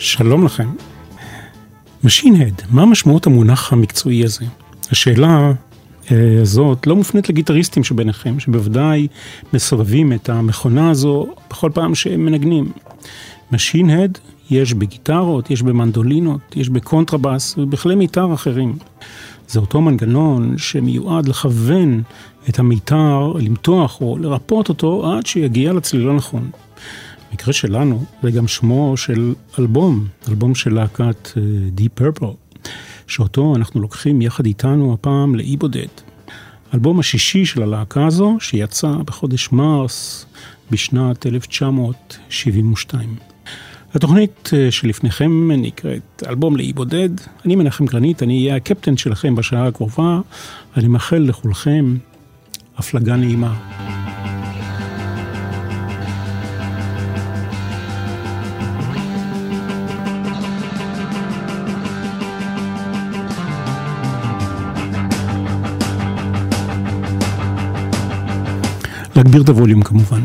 שלום לכם. Machine Head, מה משמעות המונח המקצועי הזה? השאלה אה, הזאת לא מופנית לגיטריסטים שביניכם, שבוודאי מסובבים את המכונה הזו בכל פעם שהם מנגנים. Machine Head יש בגיטרות, יש במנדולינות, יש בקונטרבאס ובכלי מיתר אחרים. זה אותו מנגנון שמיועד לכוון את המיתר, למתוח או לרפות אותו עד שיגיע לצליל הנכון. במקרה שלנו זה גם שמו של אלבום, אלבום של להקת uh, Deep Purple, שאותו אנחנו לוקחים יחד איתנו הפעם לאי בודד. אלבום השישי של הלהקה הזו, שיצא בחודש מרס בשנת 1972. התוכנית uh, שלפניכם נקראת אלבום לאי בודד. אני מנחם גרנית, אני אהיה הקפטן שלכם בשעה הקרובה. אני מאחל לכולכם הפלגה נעימה. להגביר את הווליום כמובן.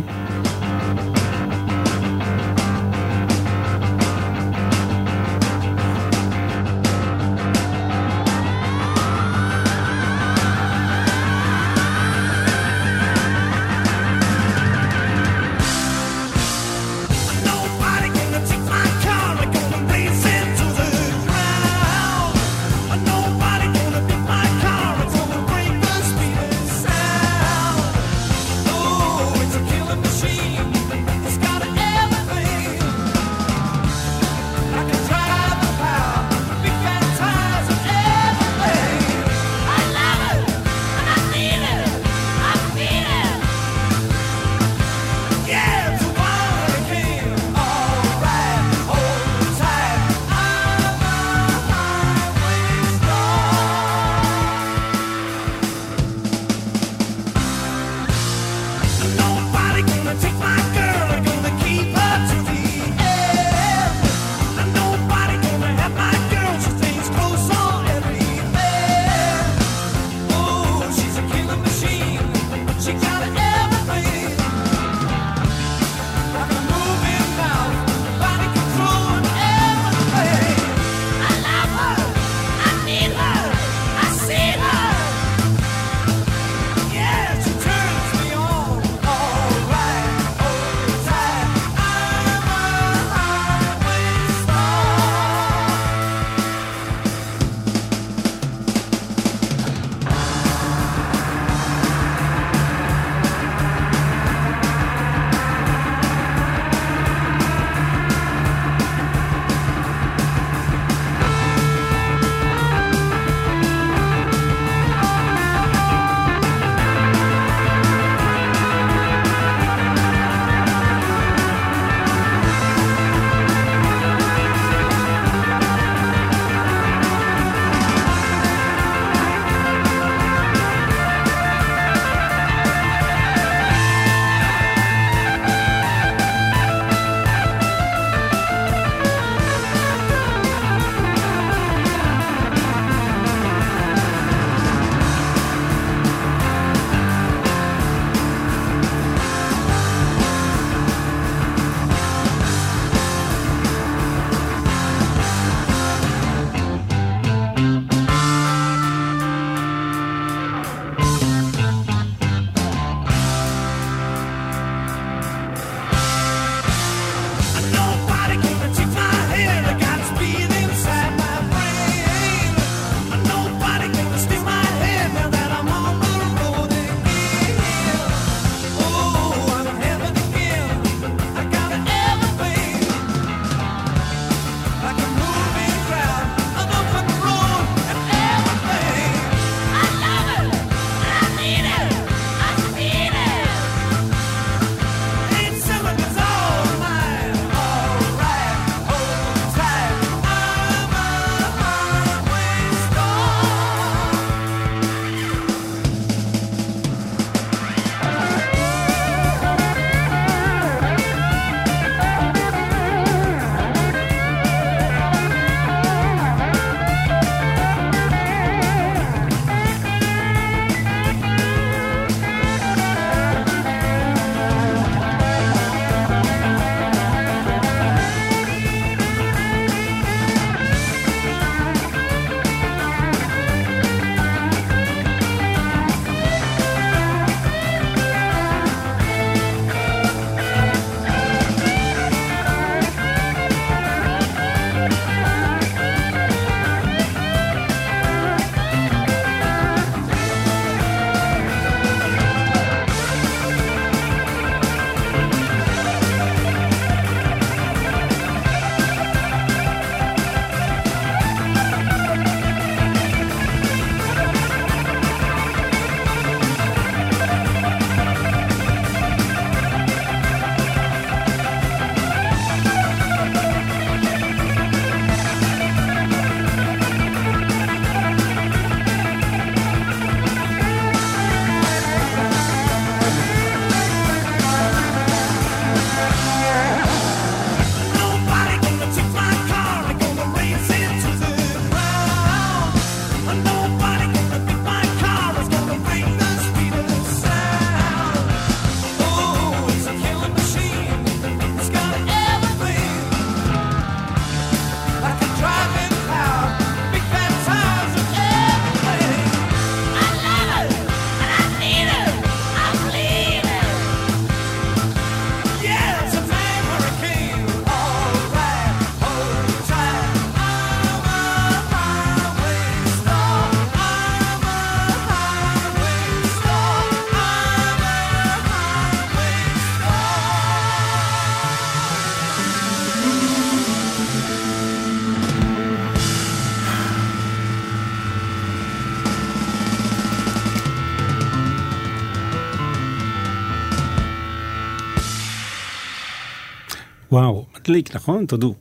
וואו, מדליק, נכון? תודו.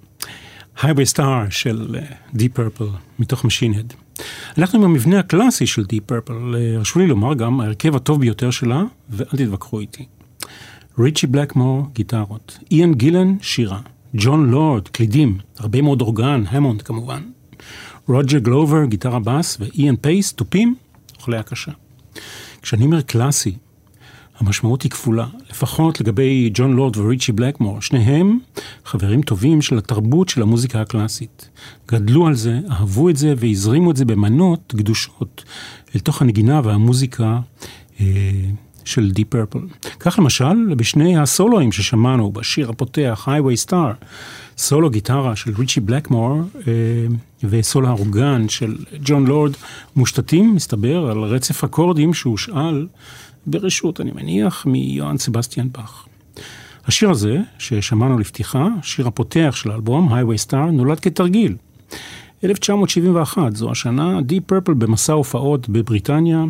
Highway Star של אה, Deep Purple, מתוך Machine Head. הלכנו עם המבנה הקלאסי של Deep Purple, הרשו לי לומר גם, ההרכב הטוב ביותר שלה, ואל תתווכחו איתי. ריצ'י בלקמור, גיטרות, איאן גילן, שירה, ג'ון לורד, קלידים, הרבה מאוד אורגן, המונד כמובן, רוג'ר גלובר, גיטרה בס, ואיאן פייס, תופים, וכלי הקשה. כשאני אומר קלאסי, המשמעות היא כפולה, לפחות לגבי ג'ון לורד וריצ'י בלקמור, שניהם חברים טובים של התרבות של המוזיקה הקלאסית. גדלו על זה, אהבו את זה והזרימו את זה במנות גדושות אל תוך הנגינה והמוזיקה אה, של דיפ פרפל. כך למשל, בשני הסולואים ששמענו בשיר הפותח, Highway Star, סולו גיטרה של ריצ'י בלקמור אה, וסולו האורגן של ג'ון לורד, מושתתים, מסתבר, על רצף אקורדים שהושאל ברשות, אני מניח, מיוהאן סבסטיאן באך. השיר הזה, ששמענו לפתיחה, שיר הפותח של האלבום, Highway Star, נולד כתרגיל. 1971, זו השנה, Deep Purple במסע הופעות בבריטניה,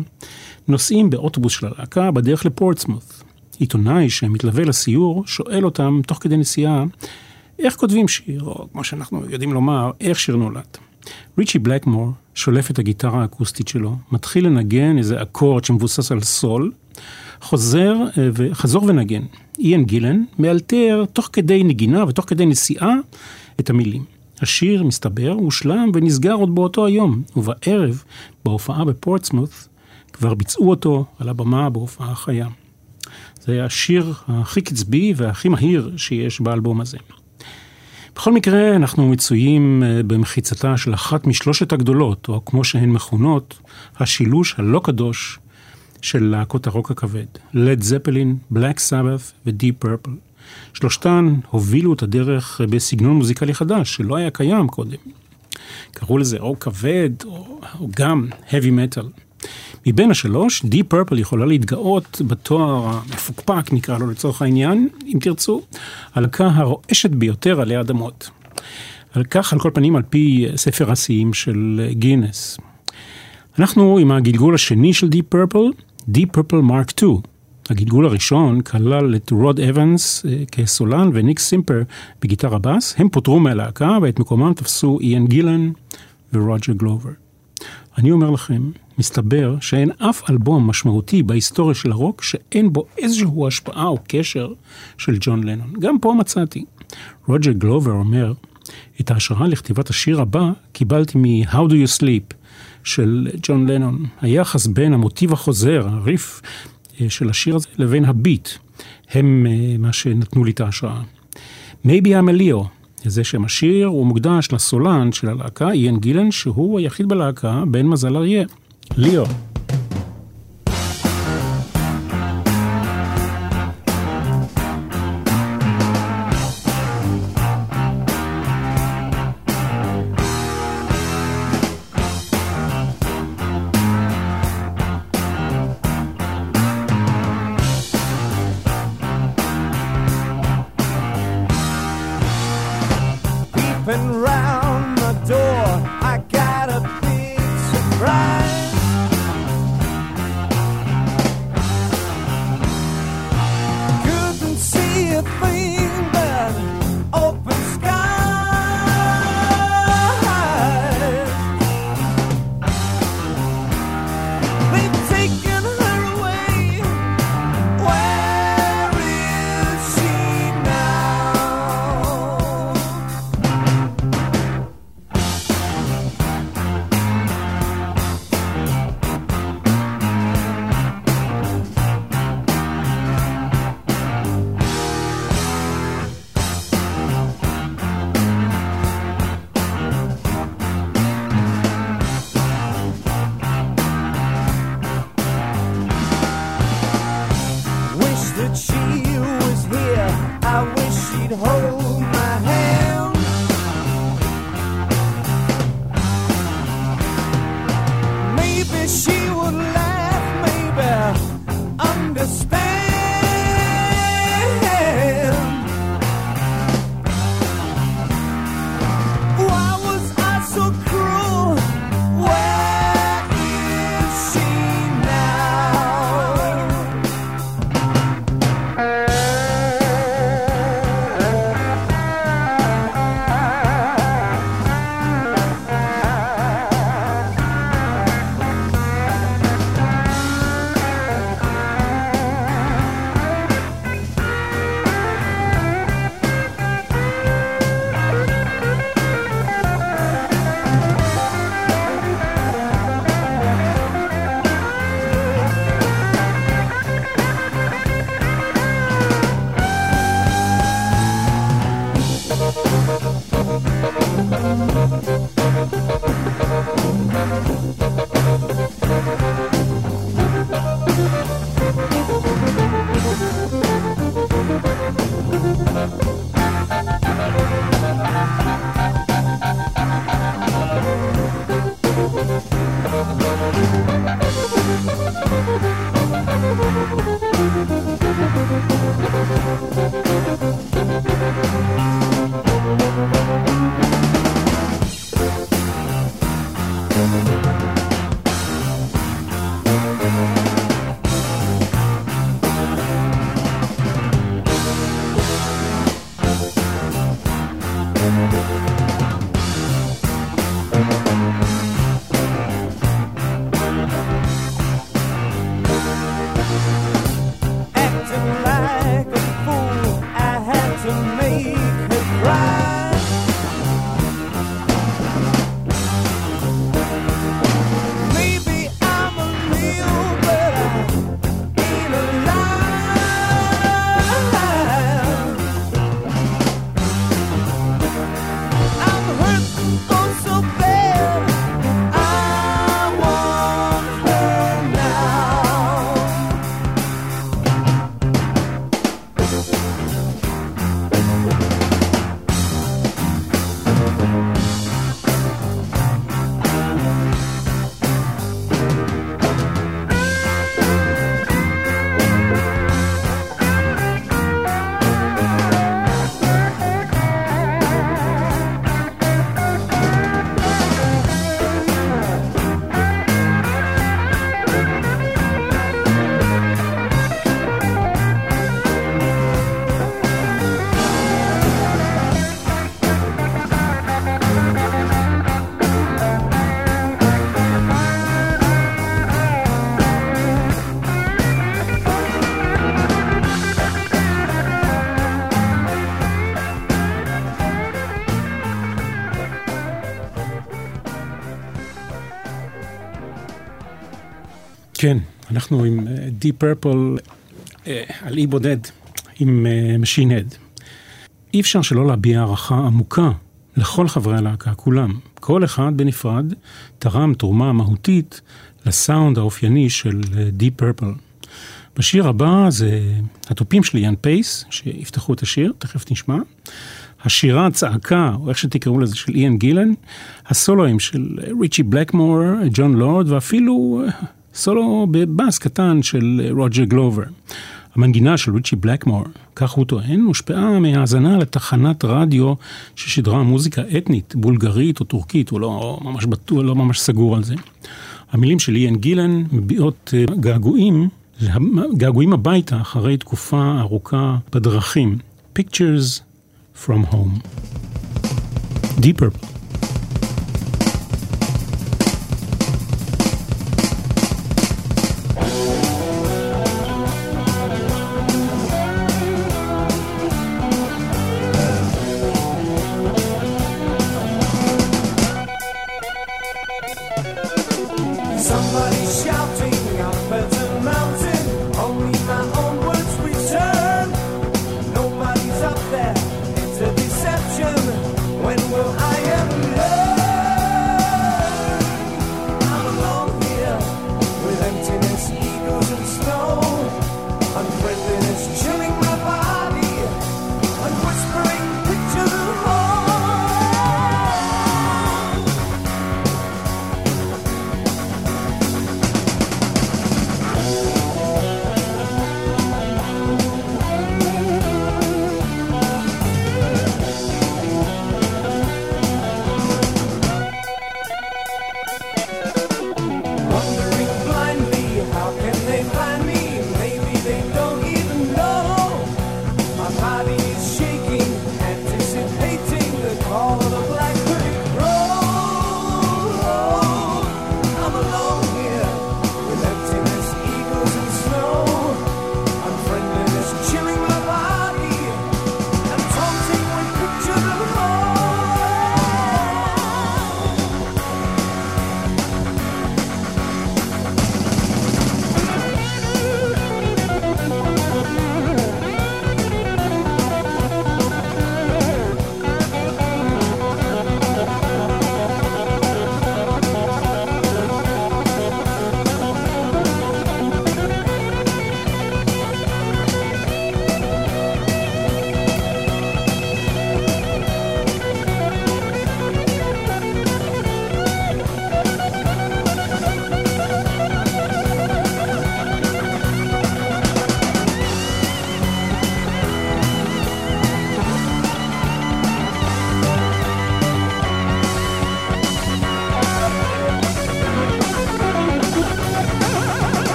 נוסעים באוטובוס של הלהקה בדרך לפורטסמות'. עיתונאי שמתלווה לסיור, שואל אותם, תוך כדי נסיעה, איך כותבים שיר, או כמו שאנחנו יודעים לומר, איך שיר נולד. ריצ'י בלקמור שולף את הגיטרה האקוסטית שלו, מתחיל לנגן איזה אקורד שמבוסס על סול, חוזר אה, וחזור ונגן. איאן גילן מאלתר תוך כדי נגינה ותוך כדי נסיעה את המילים. השיר, מסתבר, הושלם ונסגר עוד באותו היום, ובערב, בהופעה בפורטסמות', כבר ביצעו אותו על הבמה בהופעה חיה. זה השיר הכי קצבי והכי מהיר שיש באלבום הזה. בכל מקרה, אנחנו מצויים אה, במחיצתה של אחת משלושת הגדולות, או כמו שהן מכונות, השילוש הלא קדוש של להקות הרוק הכבד, לד זפלין, בלק סאבת ודיפ פרפל. שלושתן הובילו את הדרך בסגנון מוזיקלי חדש, שלא היה קיים קודם. קראו לזה או כבד, או, או גם heavy metal. מבין השלוש, די פרפל יכולה להתגאות בתואר המפוקפק, נקרא לו לצורך העניין, אם תרצו, הלקה הרועשת ביותר עלי אדמות. על כך, על כל פנים, על פי ספר השיאים של גינס. אנחנו עם הגלגול השני של Deep Purple, Deep Purple Mark 2. הגלגול הראשון כלל את רוד אבנס אה, כסולן וניק סימפר בגיטרה בס. הם פוטרו מהלהקה ואת מקומם תפסו איאן גילן ורוג'ר גלובר. אני אומר לכם, מסתבר שאין אף אלבום משמעותי בהיסטוריה של הרוק שאין בו איזושהי השפעה או קשר של ג'ון לנון. גם פה מצאתי. רוג'ר גלובר אומר, את ההשראה לכתיבת השיר הבא קיבלתי מ-How Do You Sleep של ג'ון לנון. היחס בין המוטיב החוזר, הריף אה, של השיר הזה, לבין הביט, הם אה, מה שנתנו לי את ההשראה. Maybe I'm a Leo, זה שם השיר, הוא מוקדש לסולן של הלהקה, איין גילן, שהוא היחיד בלהקה, בן מזל אריה. ליאו. כן, אנחנו עם Deep Purple אה, על אי בודד, עם Machine Head. אי אפשר שלא להביע הערכה עמוקה לכל חברי הלהקה, כולם. כל אחד בנפרד תרם תרומה מהותית לסאונד האופייני של Deep Purple. בשיר הבא זה התופים של יאן פייס, שיפתחו את השיר, תכף נשמע. השירה, הצעקה, או איך שתקראו לזה, של איאן גילן, הסולואים של ריצ'י בלקמור, ג'ון לורד, ואפילו סולו בבאס קטן של רוג'ר גלובר. המנגינה של ריצ'י בלקמור, כך הוא טוען, הושפעה מהאזנה לתחנת רדיו ששידרה מוזיקה אתנית, בולגרית או טורקית, הוא לא ממש בטוח, לא ממש סגור על זה. המילים של איאן גילן מביעות אה, געגועים, געגועים הביתה אחרי תקופה ארוכה בדרכים. Pictures from home. Deep Purple.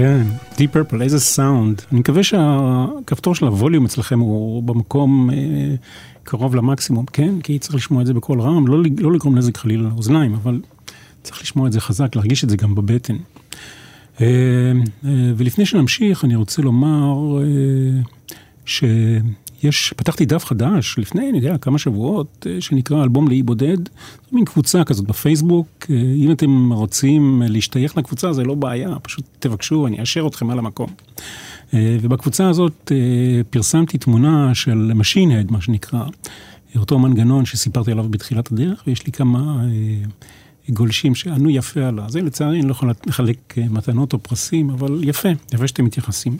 כן, Deep Purple, איזה סאונד. אני מקווה שהכפתור של הווליום אצלכם הוא במקום אה, קרוב למקסימום, כן? כי צריך לשמוע את זה בקול רם, לא, לא לגרום נזק חלילה לאוזניים, אבל צריך לשמוע את זה חזק, להרגיש את זה גם בבטן. אה, אה, ולפני שנמשיך, אני רוצה לומר אה, ש... יש, פתחתי דף חדש לפני, אני יודע, כמה שבועות, אה, שנקרא אלבום לאי בודד. זו מין קבוצה כזאת בפייסבוק. אה, אם אתם רוצים להשתייך לקבוצה, זה לא בעיה, פשוט תבקשו, אני אאשר אתכם על המקום. אה, ובקבוצה הזאת פרסמתי תמונה של Machine Head, מה שנקרא, אותו מנגנון שסיפרתי עליו בתחילת הדרך, ויש לי כמה גולשים שענו יפה על זה. לצערי, אני לא יכול לחלק מתנות או פרסים, אבל יפה, יפה שאתם מתייחסים.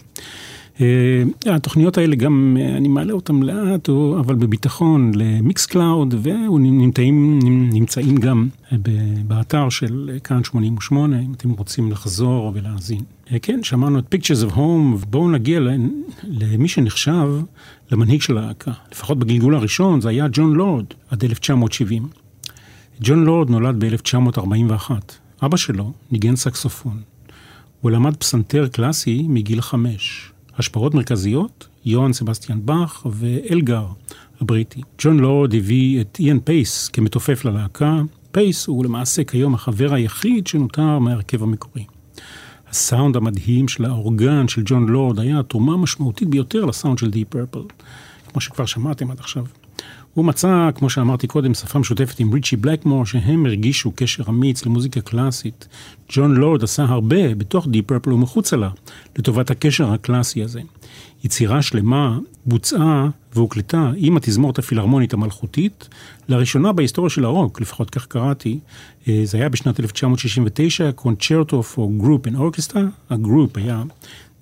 אה, התוכניות האלה גם, אה, אני מעלה אותן לאט, אבל בביטחון ל Mixcloud, ונמצאים גם אה, באתר של כאן 88, אם אתם רוצים לחזור ולהאזין. כן, שמענו את Pictures of Home, ובואו נגיע למי שנחשב למנהיג של הלהקה. לפחות בגלגול הראשון זה היה ג'ון לורד עד 1970. ג'ון לורד נולד ב-1941. אבא שלו ניגן סקסופון. הוא למד פסנתר קלאסי מגיל חמש. השפעות מרכזיות, יוהאן סבסטיאן באך ואלגר הבריטי. ג'ון לורד הביא את איאן פייס כמתופף ללהקה. פייס הוא למעשה כיום החבר היחיד שנותר מהרכב המקורי. הסאונד המדהים של האורגן של ג'ון לורד היה תרומה משמעותית ביותר לסאונד של דיפ פרפל, כמו שכבר שמעתם עד עכשיו. הוא מצא, כמו שאמרתי קודם, שפה משותפת עם ריצ'י בלקמור, שהם הרגישו קשר אמיץ למוזיקה קלאסית. ג'ון לורד עשה הרבה בתוך דיפ פרפל ומחוצה לה, לטובת הקשר הקלאסי הזה. יצירה שלמה בוצעה והוקלטה עם התזמורת הפילהרמונית המלכותית, לראשונה בהיסטוריה של הרוק, לפחות כך קראתי, אה, זה היה בשנת 1969, Concerto for Group and Orchestra, ה group היה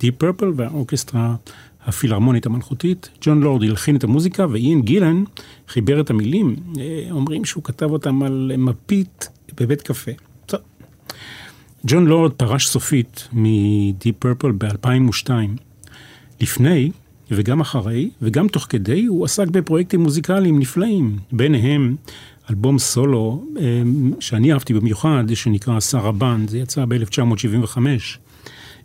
דיפ פרפל וה orchestra הפילהרמונית המלכותית. ג'ון לורד הלחין את המוזיקה ואיין גילן חיבר את המילים. אה, אומרים שהוא כתב אותם על מפית בבית קפה. ג'ון לורד פרש סופית מדיפ פרפל ב-2002. לפני וגם אחרי וגם תוך כדי הוא עסק בפרויקטים מוזיקליים נפלאים, ביניהם אלבום סולו אה, שאני אהבתי במיוחד, שנקרא סרבן, זה יצא ב-1975.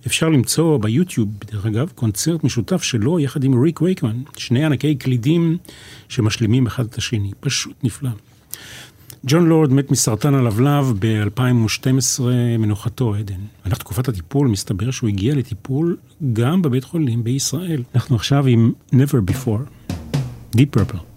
אפשר למצוא ביוטיוב, דרך אגב, קונצרט משותף שלו יחד עם ריק וייקמן, שני ענקי קלידים שמשלימים אחד את השני, פשוט נפלא. ג'ון לורד מת מסרטן הלבלב ב-2012, מנוחתו עדן. במהלך תקופת הטיפול מסתבר שהוא הגיע לטיפול גם בבית חולים בישראל. אנחנו עכשיו עם Never Before, Deep Purple.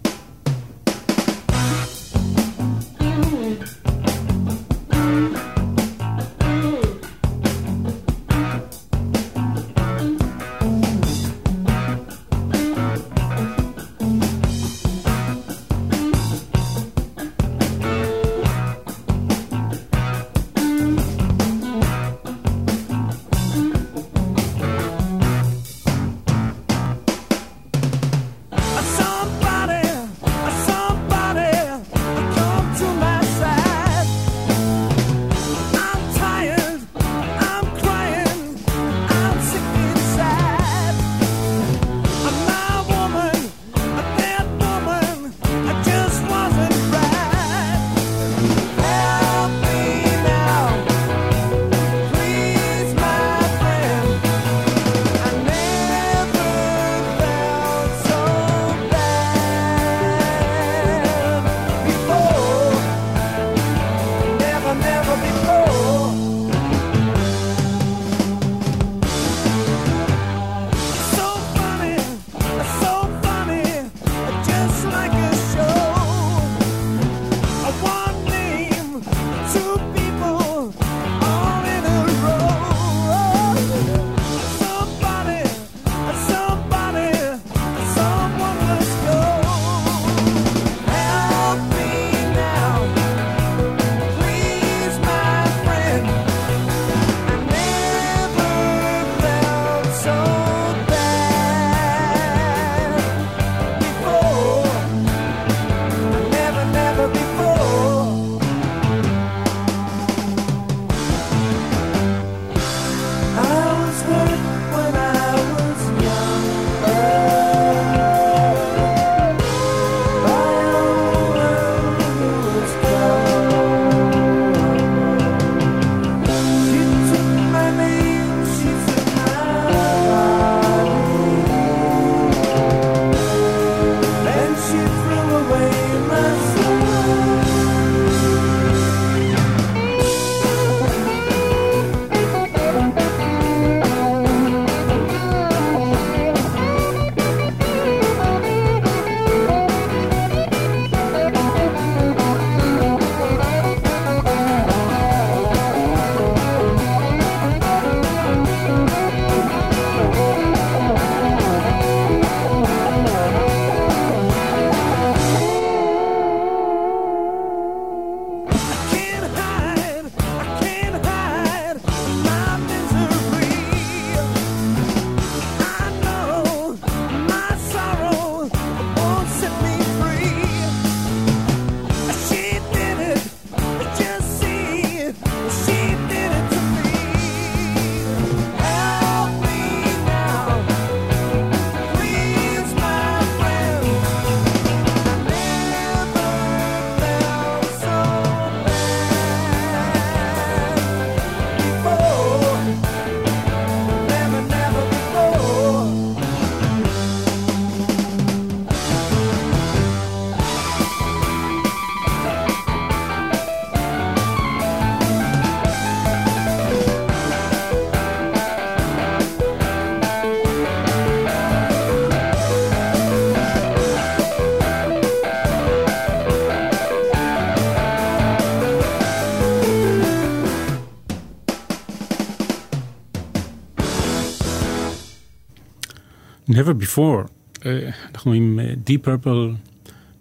Never before. אה, אנחנו עם אה, Deep Purple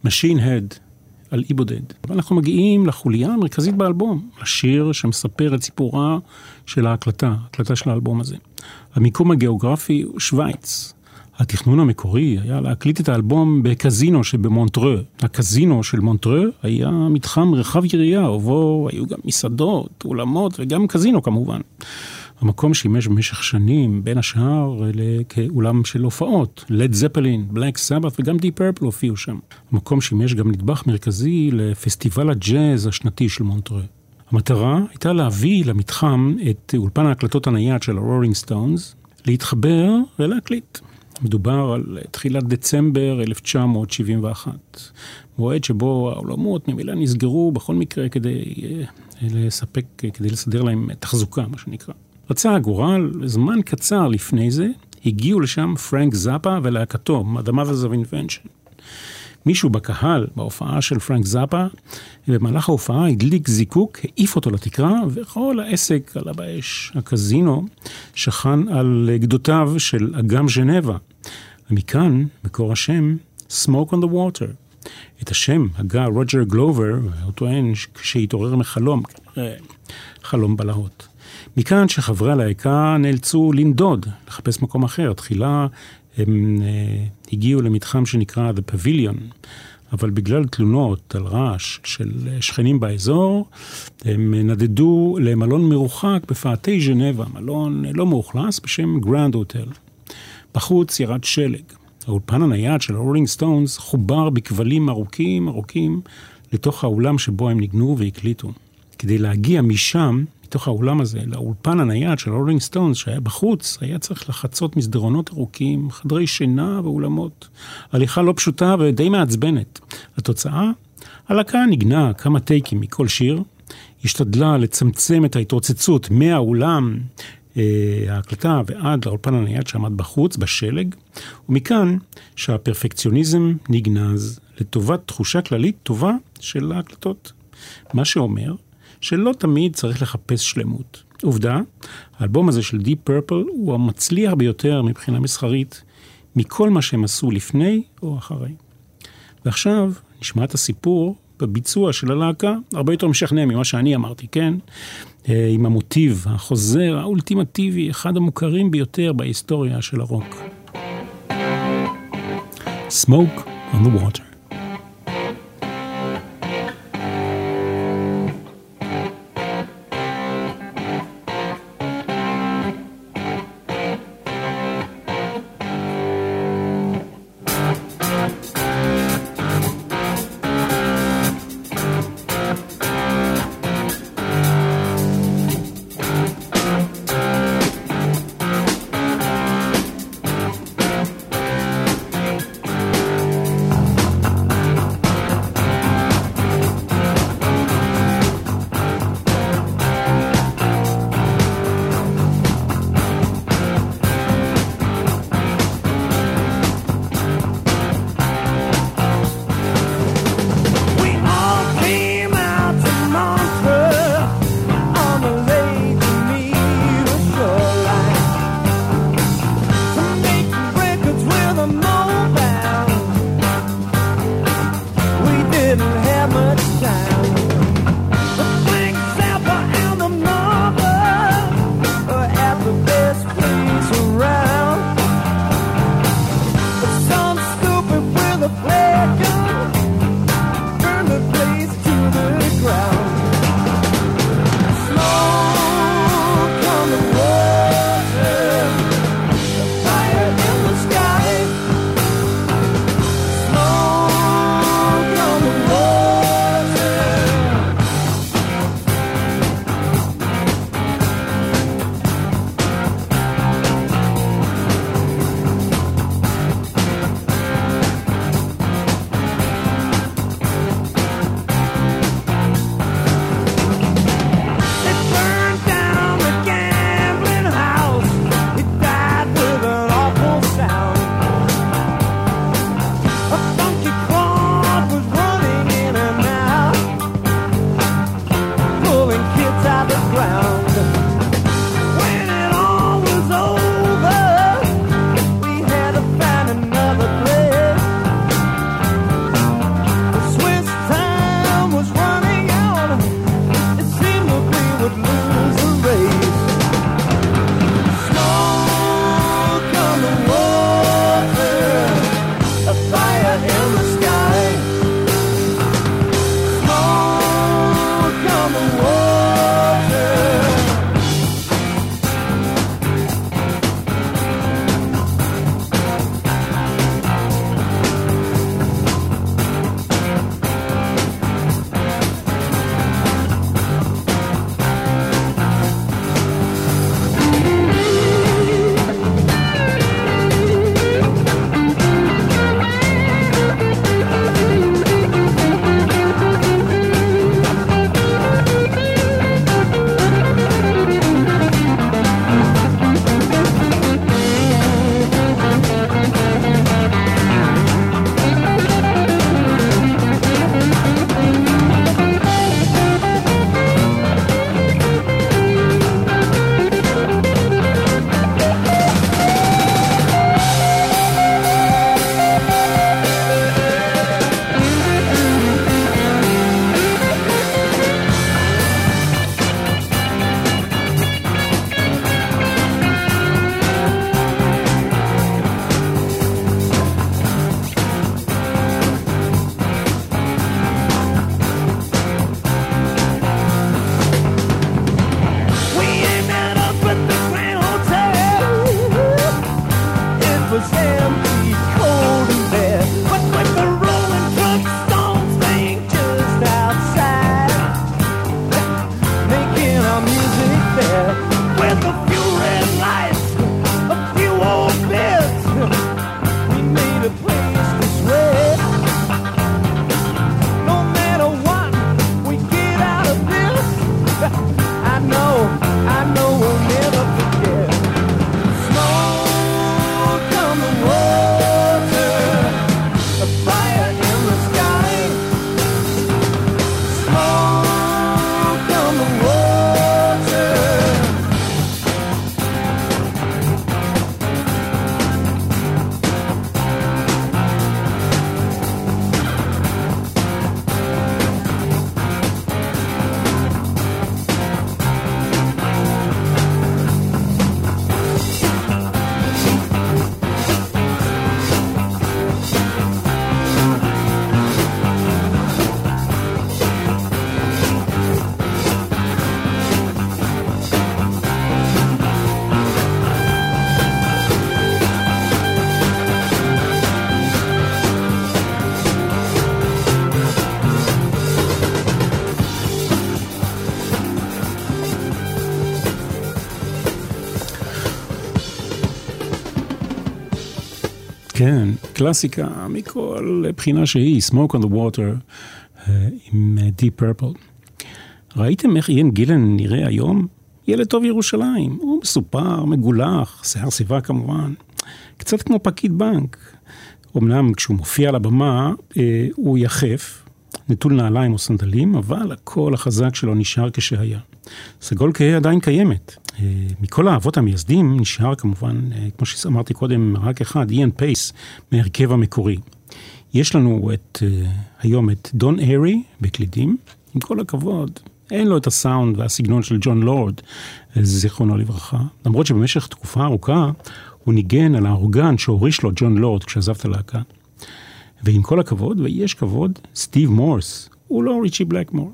Machine Head על אי בודד. ואנחנו מגיעים לחוליה המרכזית באלבום, השיר שמספר את סיפורה של ההקלטה, ההקלטה של האלבום הזה. המיקום הגיאוגרפי הוא שווייץ. התכנון המקורי היה להקליט את האלבום בקזינו שבמונטרה. הקזינו של מונטרה היה מתחם רחב יריעה, ובו היו גם מסעדות, אולמות וגם קזינו כמובן. המקום שימש במשך שנים, בין השאר, כאולם של הופעות. לד זפלין, בלק סבת וגם דיפ פרפל הופיעו שם. המקום שימש גם נדבך מרכזי לפסטיבל הג'אז השנתי של מונטרה. המטרה הייתה להביא למתחם את אולפן ההקלטות הנייד של הרולינג סטונס, להתחבר ולהקליט. מדובר על תחילת דצמבר 1971, מועד שבו האולמות ממילא נסגרו בכל מקרה כדי אה, לספק, כדי לסדר להם תחזוקה, מה שנקרא. רצה הגורל, זמן קצר לפני זה, הגיעו לשם פרנק זאפה ולהקתו, Mothers of Invention. מישהו בקהל, בהופעה של פרנק זאפה, במהלך ההופעה הדליק זיקוק, העיף אותו לתקרה, וכל העסק עלה באש. הקזינו שכן על גדותיו של אגם ז'נבה. ומכאן מקור השם Smoke on the Water. את השם הגה רוג'ר גלובר, הוא טוען שהתעורר מחלום, חלום בלהות. מכאן שחברי הלהקה נאלצו לנדוד, לחפש מקום אחר. תחילה הם אה, הגיעו למתחם שנקרא The Pavilion, אבל בגלל תלונות על רעש של שכנים באזור, הם נדדו למלון מרוחק בפאתי ז'נבה, מלון לא מאוכלס בשם Grand Hotel. בחוץ ירד שלג. האולפן הנייד של הרולינג סטונס חובר בכבלים ארוכים ארוכים לתוך האולם שבו הם ניגנו והקליטו. כדי להגיע משם מתוך האולם הזה לאולפן הנייד של רולינג סטונס שהיה בחוץ, היה צריך לחצות מסדרונות ארוכים, חדרי שינה ואולמות. הליכה לא פשוטה ודי מעצבנת. התוצאה? הלהקה ניגנה כמה טייקים מכל שיר, השתדלה לצמצם את ההתרוצצות מהאולם, אה, ההקלטה ועד לאולפן הנייד שעמד בחוץ, בשלג, ומכאן שהפרפקציוניזם נגנז לטובת תחושה כללית טובה של ההקלטות. מה שאומר שלא תמיד צריך לחפש שלמות. עובדה, האלבום הזה של Deep Purple הוא המצליח ביותר מבחינה מסחרית מכל מה שהם עשו לפני או אחרי. ועכשיו נשמע את הסיפור בביצוע של הלהקה, הרבה יותר משכנע ממה שאני אמרתי, כן? אה, עם המוטיב החוזר האולטימטיבי, אחד המוכרים ביותר בהיסטוריה של הרוק. Smoke on the water. כן, קלאסיקה מכל בחינה שהיא, Smoke on the Water אה, עם אה, Deep Purple. ראיתם איך איין גילן נראה היום? ילד טוב ירושלים, הוא מסופר, מגולח, שיער סיבה כמובן, קצת כמו פקיד בנק. אמנם כשהוא מופיע על הבמה אה, הוא יחף, נטול נעליים או סנדלים, אבל הקול החזק שלו נשאר כשהיה. סגול כהה עדיין קיימת. אה, מכל האבות המייסדים נשאר כמובן, אה, כמו שאמרתי קודם, רק אחד, איאן פייס, מהרכב המקורי. יש לנו את, אה, היום את דון ארי בקלידים, עם כל הכבוד, אין לו את הסאונד והסגנון של ג'ון לורד, זיכרונו לברכה. למרות שבמשך תקופה ארוכה הוא ניגן על האורגן שהוריש לו ג'ון לורד כשעזב את הלהקה. ועם כל הכבוד, ויש כבוד, סטיב מורס הוא לא ריצ'י בלקמור.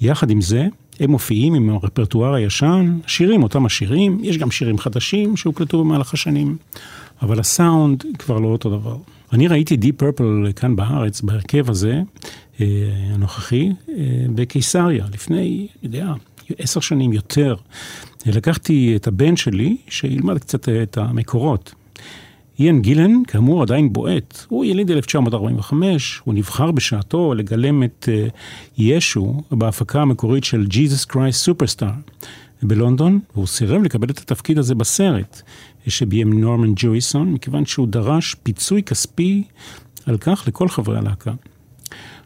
יחד עם זה, הם מופיעים עם הרפרטואר הישן, שירים אותם השירים, יש גם שירים חדשים שהוקלטו במהלך השנים, אבל הסאונד כבר לא אותו דבר. אני ראיתי דיפ פרפל כאן בארץ, בהרכב הזה, אה, הנוכחי, אה, בקיסריה, לפני, אני יודע, עשר שנים יותר. לקחתי את הבן שלי, שילמד קצת את המקורות. איין גילן, כאמור, עדיין בועט. הוא יליד 1945, הוא נבחר בשעתו לגלם את uh, ישו בהפקה המקורית של Jesus Christ Superstar בלונדון, והוא סירב לקבל את התפקיד הזה בסרט שביים נורמן ג'ויסון, מכיוון שהוא דרש פיצוי כספי על כך לכל חברי הלהקה.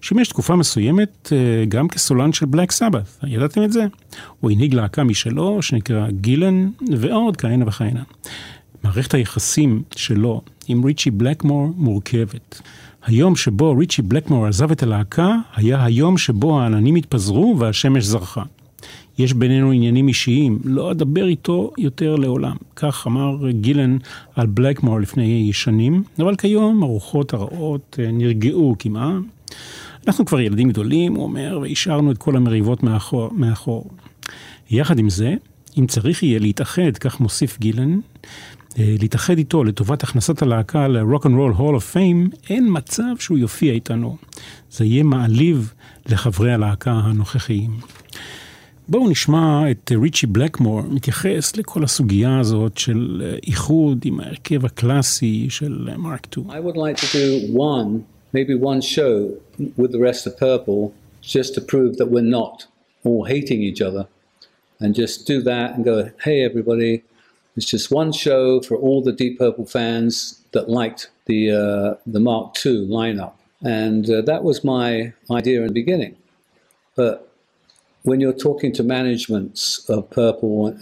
שימש תקופה מסוימת uh, גם כסולן של בלק סבת, ידעתם את זה? הוא הנהיג להקה משלו, שנקרא גילן, ועוד כהנה וכהנה. מערכת היחסים שלו עם ריצ'י בלקמור מורכבת. היום שבו ריצ'י בלקמור עזב את הלהקה, היה היום שבו העננים התפזרו והשמש זרחה. יש בינינו עניינים אישיים, לא אדבר איתו יותר לעולם. כך אמר גילן על בלקמור לפני שנים, אבל כיום הרוחות הרעות אה, נרגעו כמעט. אנחנו כבר ילדים גדולים, הוא אומר, והשארנו את כל המריבות מאחור. מאחור. יחד עם זה, אם צריך יהיה להתאחד, כך מוסיף גילן, להתאחד איתו לטובת הכנסת הלהקה ל-Rock and Roll Hall of Fame, אין מצב שהוא יופיע איתנו. זה יהיה מעליב לחברי הלהקה הנוכחיים. בואו נשמע את ריצ'י בלקמור מתייחס לכל הסוגיה הזאת של אה, איחוד עם ההרכב הקלאסי של מרק אה, 2. I would like to do one, maybe one show with the rest of Purple, just to prove that we're not all hating each other. And just do that and go, hey everybody, It's just one show for all the Deep Purple fans that liked the uh, the Mark II lineup, and uh, that was my idea in the beginning. But when you're talking to managements of Purple,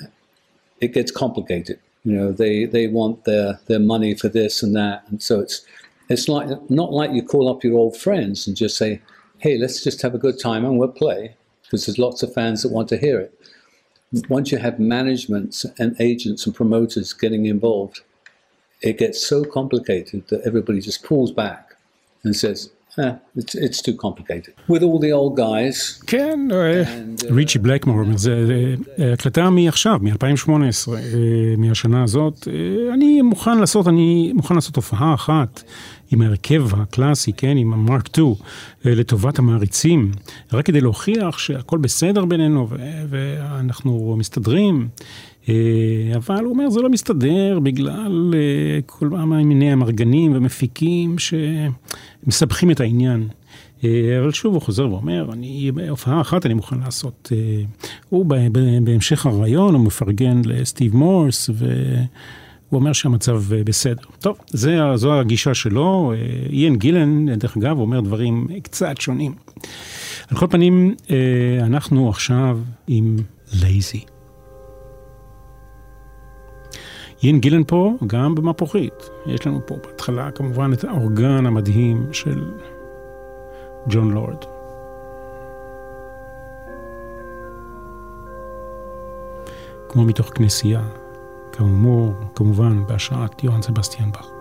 it gets complicated. You know, they they want their their money for this and that, and so it's it's like not like you call up your old friends and just say, "Hey, let's just have a good time and we'll play," because there's lots of fans that want to hear it. Once you have management and agents and promoters getting involved, it gets so complicated that everybody just pulls back and says, eh, it's, it's too complicated. With all the old guys. כן, ריצ'י בלקמור, זה הקלטה מעכשיו, מ-2018, מהשנה הזאת. אני מוכן לעשות, אני מוכן לעשות הופעה אחת. עם ההרכב הקלאסי, כן, עם המרק 2, אה, לטובת המעריצים, רק כדי להוכיח שהכל בסדר בינינו ואנחנו מסתדרים. אה, אבל הוא אומר, זה לא מסתדר בגלל אה, כל מיני אמרגנים ומפיקים שמסבכים את העניין. אבל שוב הוא חוזר ואומר, אני, בהופעה אחת אני מוכן לעשות. הוא בהמשך הרעיון, הוא מפרגן לסטיב מורס, ו... הוא אומר שהמצב אה, בסדר. טוב, זה, זו הגישה שלו. אה, איין גילן, דרך אגב, אומר דברים קצת שונים. על כל פנים, אה, אנחנו עכשיו עם לייזי. איין גילן פה גם במפוחית. יש לנו פה בהתחלה כמובן את האורגן המדהים של ג'ון לורד. כמו מתוך כנסייה. כאמור, כמובן בהשראת יוהאן סבסטיאן באך.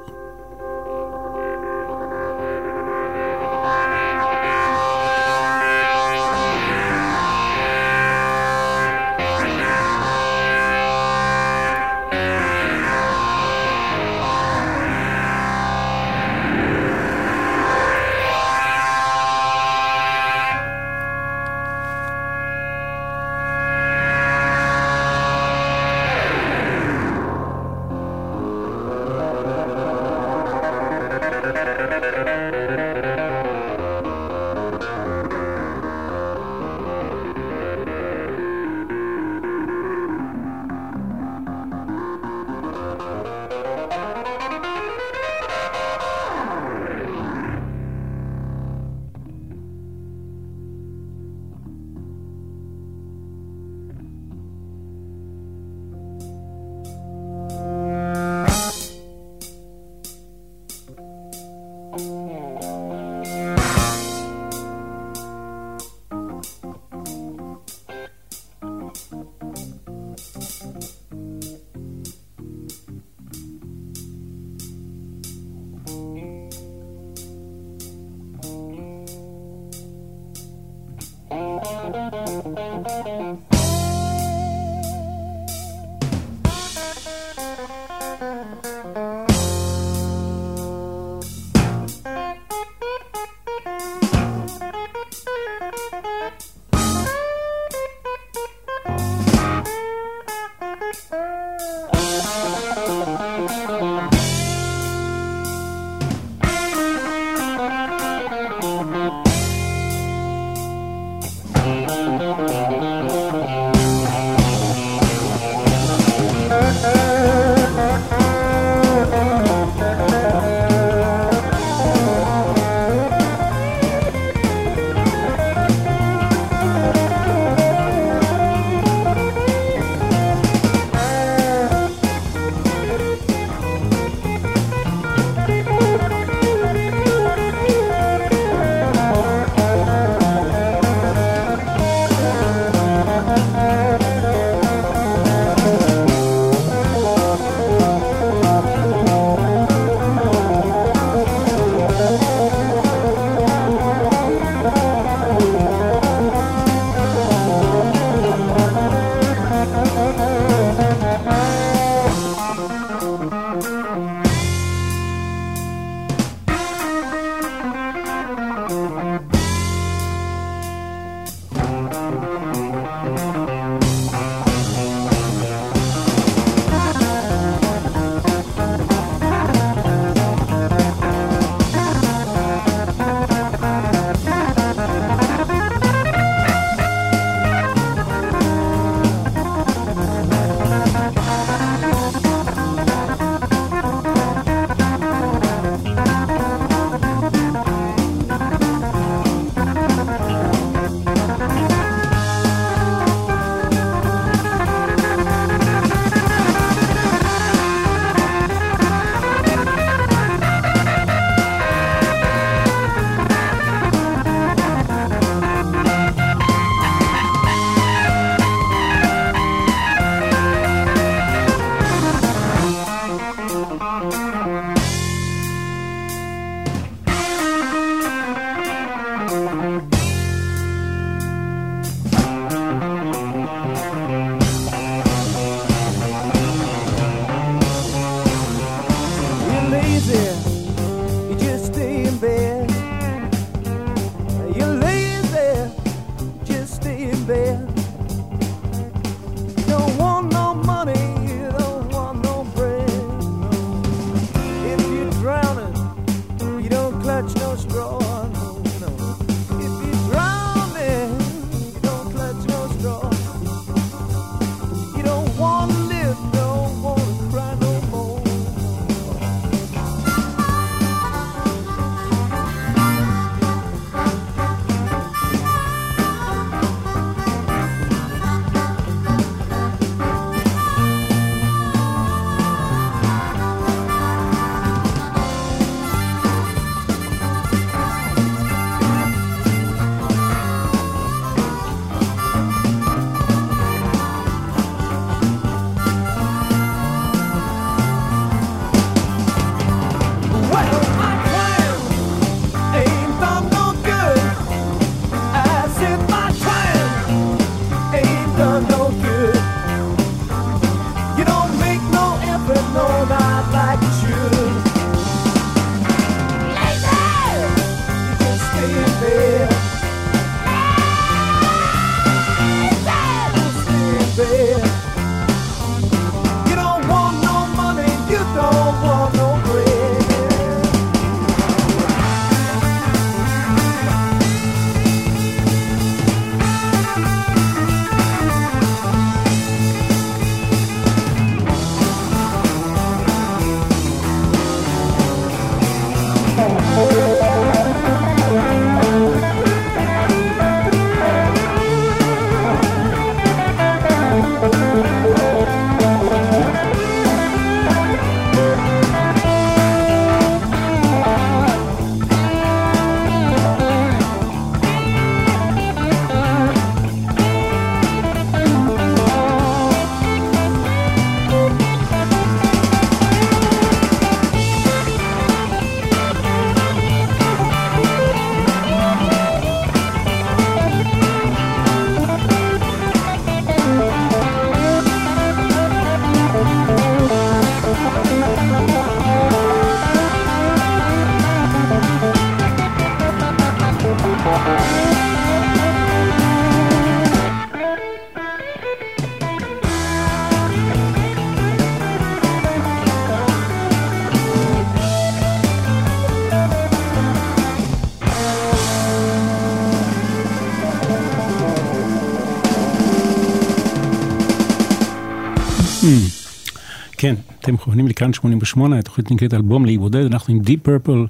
מכוונים לכאן 88, התוכנית נקראת אלבום לאי בודד, אנחנו עם Deep Purple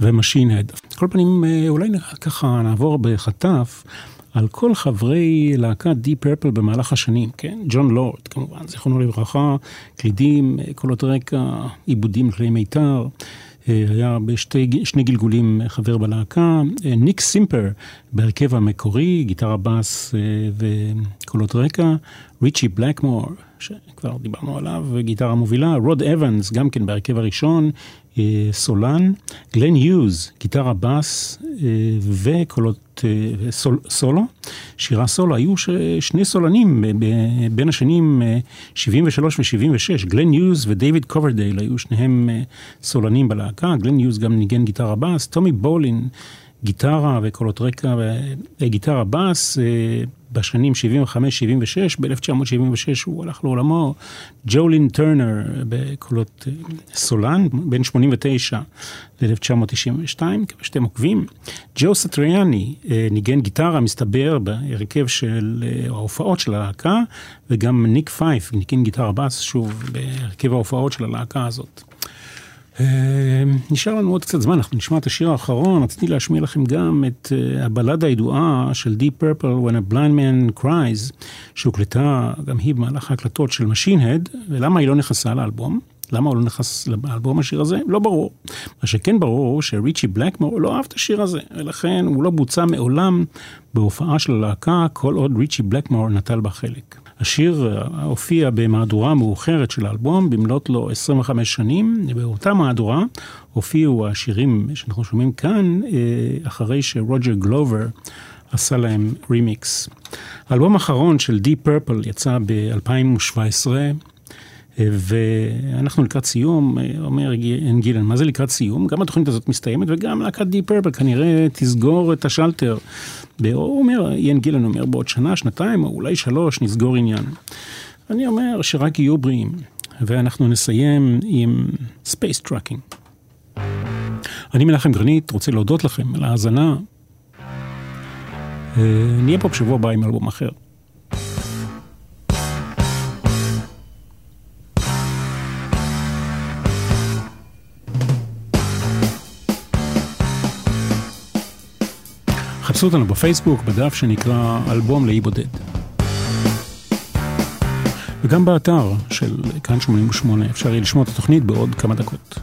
ו Machine Head. כל פנים, אה, אולי ככה נעבור בחטף על כל חברי להקת Deep Purple במהלך השנים, כן? ג'ון לורד, כמובן, זיכרונו לברכה, קלידים, אה, קולות רקע, עיבודים לכלי מיתר. אה, היה בשני גלגולים חבר בלהקה, ניק סימפר בהרכב המקורי, גיטרה בס וקולות רקע, ריצ'י בלקמור, שכבר דיברנו עליו, גיטרה מובילה, רוד אבנס, גם כן בהרכב הראשון, אה, סולן, גלן יוז, גיטרה בס אה, וקולות אה, סול, סולו, שירה סולו, היו שני סולנים בין השנים 73 ו-76, גלן יוז ודייוויד קוברדייל היו שניהם סולנים בלהקה, גלן יוז גם ניגן גיטרה בס, טומי בולין גיטרה וקולות רקע וגיטרה בס בשנים 75-76, ב-1976 הוא הלך לעולמו, ג'ולין טרנר בקולות אה, סולן, בין 89 ל-1992, כמה שאתם עוקבים. ג'ו סטריאני אה, ניגן גיטרה, מסתבר, בהרכב של אה, ההופעות של הלהקה, וגם ניק פייף ניגן גיטרה בס, שוב, בהרכב ההופעות של הלהקה הזאת. אה, נשאר לנו עוד קצת זמן, אנחנו נשמע את השיר האחרון, רציתי להשמיע לכם גם את אה, הבלדה הידועה של Deep Purple When a Blind Man Cries, שהוקלטה גם היא במהלך ההקלטות של Machine Head, ולמה היא לא נכנסה לאלבום? למה הוא לא נכנס לאלבום השיר הזה? לא ברור. מה שכן ברור שריצ'י בלקמור לא אהב את השיר הזה, ולכן הוא לא בוצע מעולם בהופעה של הלהקה, כל עוד ריצ'י בלקמור נטל בה חלק. השיר הופיע במהדורה מאוחרת של האלבום, במלאת לו 25 שנים. באותה מהדורה הופיעו השירים שאנחנו שומעים כאן, אה, אחרי שרוג'ר גלובר עשה להם רימיקס. האלבום האחרון של Deep Purple יצא ב-2017. ואנחנו לקראת סיום, אומר אן גילן, מה זה לקראת סיום? גם התוכנית הזאת מסתיימת וגם להקת די פרפל כנראה תסגור את השלטר. הוא אומר, איין גילן אומר, בעוד שנה, שנתיים, או אולי שלוש, נסגור עניין. אני אומר שרק יהיו בריאים, ואנחנו נסיים עם Space Truckin'. אני מנחם גרנית, רוצה להודות לכם על ההאזנה. אה, נהיה פה בשבוע הבא עם אלבום אחר. חפשו אותנו בפייסבוק, בדף שנקרא אלבום לאי בודד. וגם באתר של כאן 88 אפשר יהיה לשמוע את התוכנית בעוד כמה דקות.